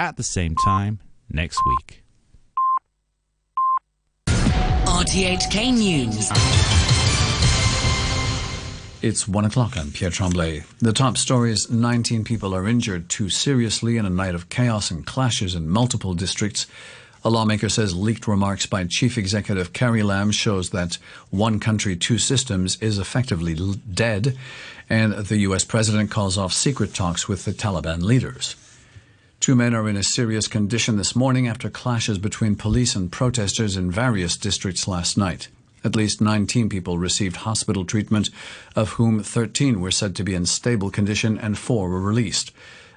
at the same time next week. RTHK News. It's one o'clock. I'm Pierre Tremblay. The top story is 19 people are injured too seriously in a night of chaos and clashes in multiple districts. A lawmaker says leaked remarks by Chief Executive Carrie Lam shows that one country, two systems is effectively dead, and the U.S. president calls off secret talks with the Taliban leaders. Two men are in a serious condition this morning after clashes between police and protesters in various districts last night. At least 19 people received hospital treatment, of whom 13 were said to be in stable condition and four were released.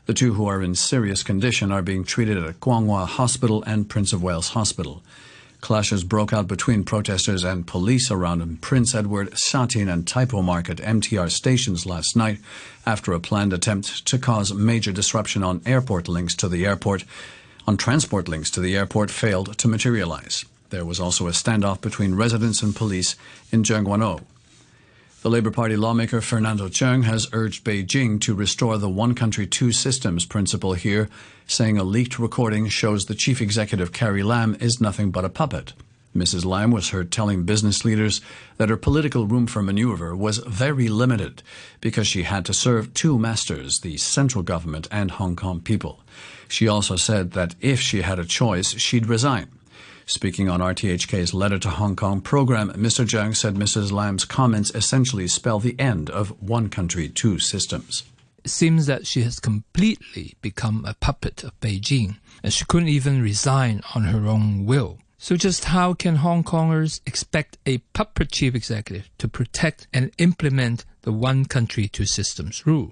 The two who are in serious condition are being treated at Kwong Hospital and Prince of Wales Hospital. Clashes broke out between protesters and police around Prince Edward, Sha Tin, and Tai Po Market MTR stations last night after a planned attempt to cause major disruption on airport links to the airport on transport links to the airport failed to materialize. There was also a standoff between residents and police in Tseung Kwan O. The Labour Party lawmaker Fernando Cheung has urged Beijing to restore the one country, two systems principle here, saying a leaked recording shows the chief executive Carrie Lam is nothing but a puppet. Mrs. Lam was heard telling business leaders that her political room for maneuver was very limited because she had to serve two masters, the central government and Hong Kong people. She also said that if she had a choice, she'd resign. Speaking on RTHK's Letter to Hong Kong program, Mr. Cheung said Mrs. Lam's comments essentially spell the end of one country, two systems. It seems that she has completely become a puppet of Beijing, and she couldn't even resign on her own will. So, just how can Hong Kongers expect a puppet chief executive to protect and implement the one country, two systems rule?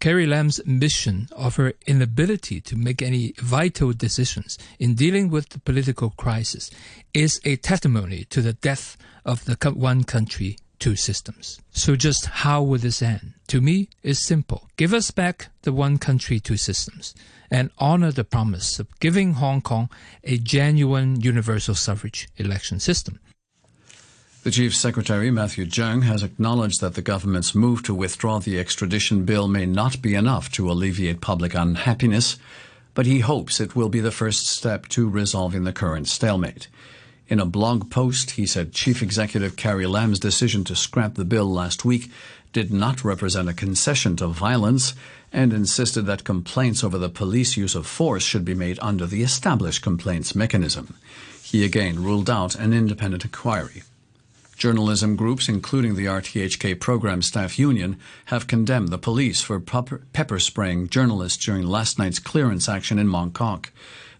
Carrie Lam's mission of her inability to make any vital decisions in dealing with the political crisis is a testimony to the death of the one country, two systems. So just how will this end? To me, it's simple. Give us back the one country, two systems and honor the promise of giving Hong Kong a genuine universal suffrage election system. The Chief Secretary, Matthew Cheung, has acknowledged that the government's move to withdraw the extradition bill may not be enough to alleviate public unhappiness, but he hopes it will be the first step to resolving the current stalemate. In a blog post, he said Chief Executive Carrie Lam's decision to scrap the bill last week did not represent a concession to violence and insisted that complaints over the police use of force should be made under the established complaints mechanism. He again ruled out an independent inquiry. Journalism groups, including the RTHK Program Staff Union, have condemned the police for pepper spraying journalists during last night's clearance action in Mong Kok.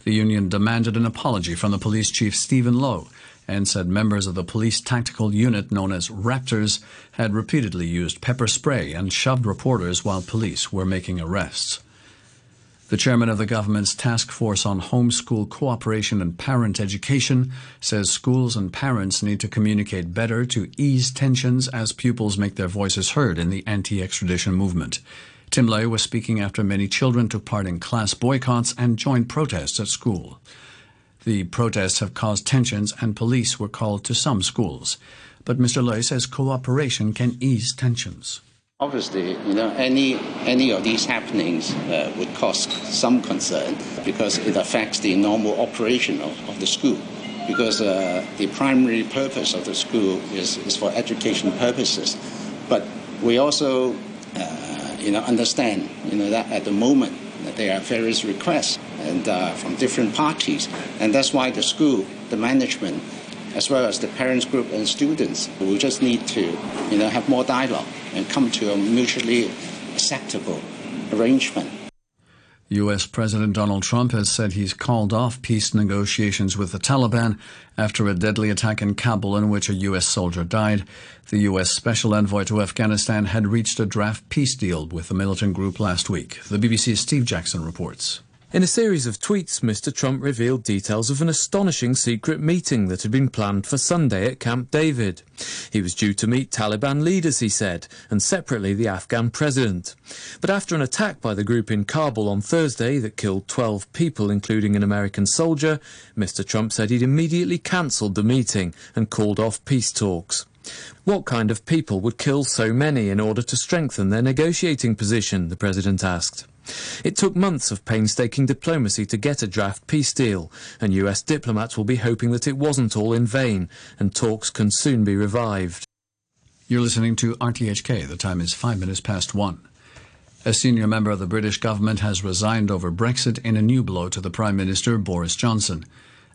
The union demanded an apology from the police chief Stephen Lo and said members of the police tactical unit known as Raptors had repeatedly used pepper spray and shoved reporters while police were making arrests. The chairman of the government's task force on homeschool cooperation and parent education says schools and parents need to communicate better to ease tensions as pupils make their voices heard in the anti extradition movement. Tim Lay was speaking after many children took part in class boycotts and joined protests at school. The protests have caused tensions and police were called to some schools. But Mr. Lay says cooperation can ease tensions. Obviously, you know, any any of these happenings uh, would cause some concern because it affects the normal operation of, of the school. Because uh, the primary purpose of the school is, is for education purposes, but we also, uh, you know, understand, you know, that at the moment there are various requests and uh, from different parties, and that's why the school, the management, as well as the parents group and students, we just need to, you know, have more dialogue and come to a mutually acceptable arrangement. U.S. President Donald Trump has said he's called off peace negotiations with the Taliban after a deadly attack in Kabul in which a U.S. soldier died. The U.S. Special Envoy to Afghanistan had reached a draft peace deal with the militant group last week. The BBC's Steve Jackson reports. In a series of tweets, Mr. Trump revealed details of an astonishing secret meeting that had been planned for Sunday at Camp David. He was due to meet Taliban leaders, he said, and separately the Afghan president. But after an attack by the group in Kabul on Thursday that killed 12 people, including an American soldier, Mr. Trump said he'd immediately cancelled the meeting and called off peace talks. What kind of people would kill so many in order to strengthen their negotiating position, the president asked. It took months of painstaking diplomacy to get a draft peace deal, and US diplomats will be hoping that it wasn't all in vain, and talks can soon be revived. You're listening to RTHK. The time is five minutes past one. A senior member of the British government has resigned over Brexit in a new blow to the Prime Minister, Boris Johnson.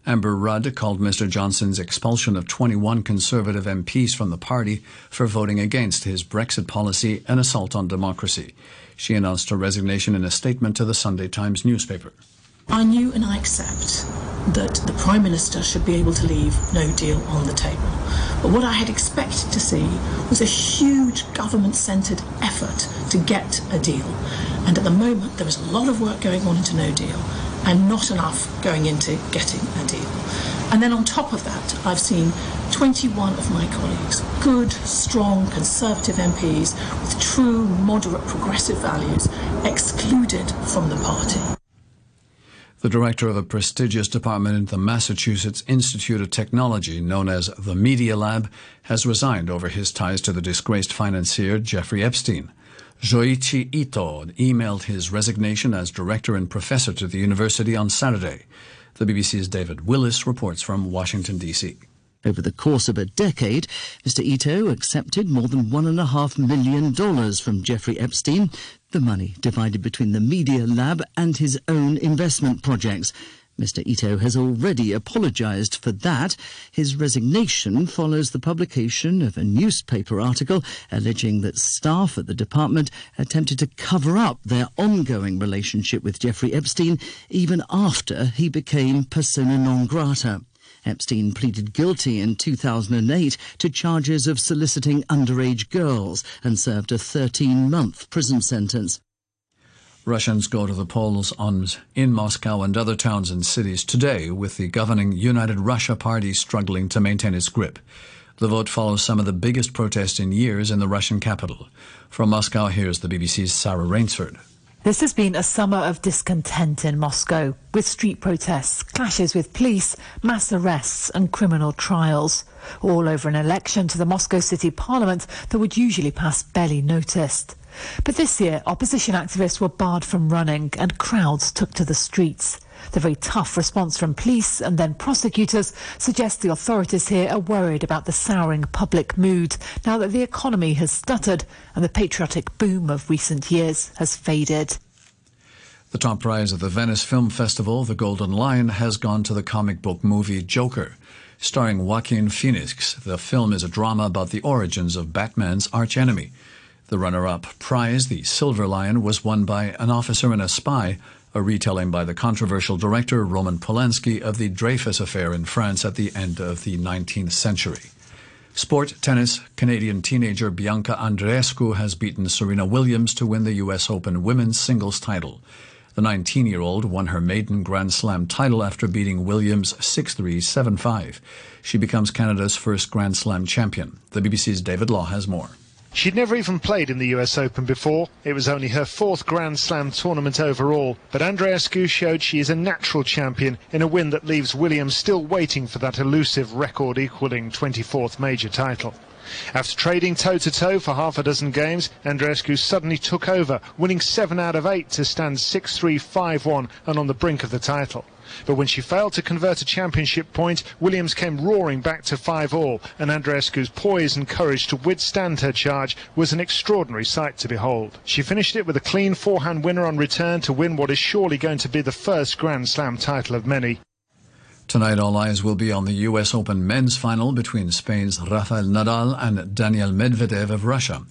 Amber Rudd called Mr. Johnson's expulsion of 21 Conservative MPs from the party for voting against his Brexit policy an assault on democracy. She announced her resignation in a statement to the Sunday Times newspaper. I knew and I accept that the Prime Minister should be able to leave no deal on the table. But what I had expected to see was a huge government centred effort to get a deal. And at the moment, there is a lot of work going on into no deal and not enough going into getting a deal. And then on top of that, I've seen 21 of my colleagues, good, strong, conservative MPs with true, moderate, progressive values, excluded from the party. The director of a prestigious department in the Massachusetts Institute of Technology, known as the Media Lab, has resigned over his ties to the disgraced financier Jeffrey Epstein. Joichi Ito emailed his resignation as director and professor to the university on Saturday. The BBC's David Willis reports from Washington, D.C. Over the course of a decade, Mr. Ito accepted more than $1.5 million from Jeffrey Epstein, the money divided between the Media Lab and his own investment projects. Mr. Ito has already apologised for that. His resignation follows the publication of a newspaper article alleging that staff at the department attempted to cover up their ongoing relationship with Jeffrey Epstein even after he became persona non grata. Epstein pleaded guilty in 2008 to charges of soliciting underage girls and served a 13 month prison sentence. Russians go to the polls on, in Moscow and other towns and cities today, with the governing United Russia Party struggling to maintain its grip. The vote follows some of the biggest protests in years in the Russian capital. From Moscow, here's the BBC's Sarah Rainsford. This has been a summer of discontent in Moscow, with street protests, clashes with police, mass arrests, and criminal trials, all over an election to the Moscow City Parliament that would usually pass barely noticed. But this year, opposition activists were barred from running and crowds took to the streets. The very tough response from police and then prosecutors suggests the authorities here are worried about the souring public mood now that the economy has stuttered and the patriotic boom of recent years has faded. The top prize of the Venice Film Festival, the Golden Lion, has gone to the comic book movie Joker. Starring Joaquin Phoenix, the film is a drama about the origins of Batman's archenemy. The runner up prize, the Silver Lion, was won by An Officer and a Spy, a retelling by the controversial director Roman Polanski of the Dreyfus affair in France at the end of the 19th century. Sport tennis, Canadian teenager Bianca Andreescu has beaten Serena Williams to win the U.S. Open women's singles title. The 19 year old won her maiden Grand Slam title after beating Williams 6 3 7 5. She becomes Canada's first Grand Slam champion. The BBC's David Law has more. She'd never even played in the US Open before. It was only her fourth Grand Slam tournament overall. But Andreescu showed she is a natural champion in a win that leaves Williams still waiting for that elusive record equalling 24th major title. After trading toe-to-toe for half a dozen games, Andreescu suddenly took over, winning 7 out of 8 to stand 6-3, 5-1 and on the brink of the title. But when she failed to convert a championship point, Williams came roaring back to 5 all, and Andreescu's poise and courage to withstand her charge was an extraordinary sight to behold. She finished it with a clean forehand winner on return to win what is surely going to be the first Grand Slam title of many. Tonight, all eyes will be on the U.S. Open men's final between Spain's Rafael Nadal and Daniil Medvedev of Russia.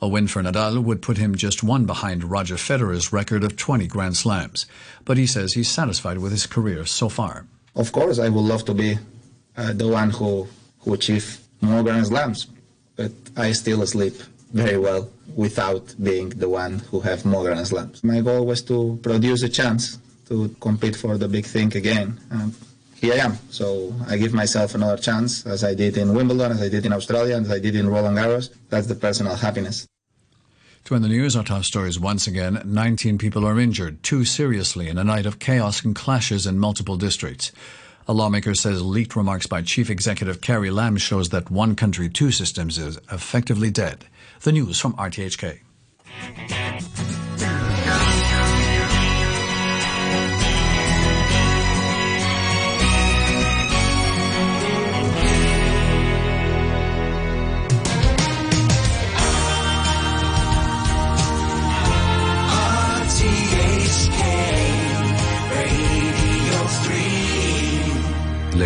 A win for Nadal would put him just one behind Roger Federer's record of 20 Grand Slams. But he says he's satisfied with his career so far. Of course, I would love to be uh, the one who, who achieve more Grand Slams, but I still sleep very well without being the one who have more Grand Slams. My goal was to produce a chance to compete for the big thing again. Here I am. So I give myself another chance, as I did in Wimbledon, as I did in Australia, and as I did in Roland Garros. That's the personal happiness. To end the news, our top stories once again 19 people are injured, two seriously, in a night of chaos and clashes in multiple districts. A lawmaker says leaked remarks by Chief Executive Carrie Lam shows that one country, two systems is effectively dead. The news from RTHK.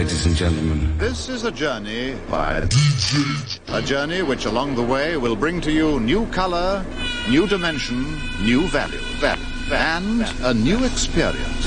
Ladies and gentlemen. This is a journey by a journey which along the way will bring to you new color, new dimension, new value, value. And a new experience.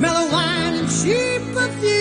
mellow wine and cheap perfume.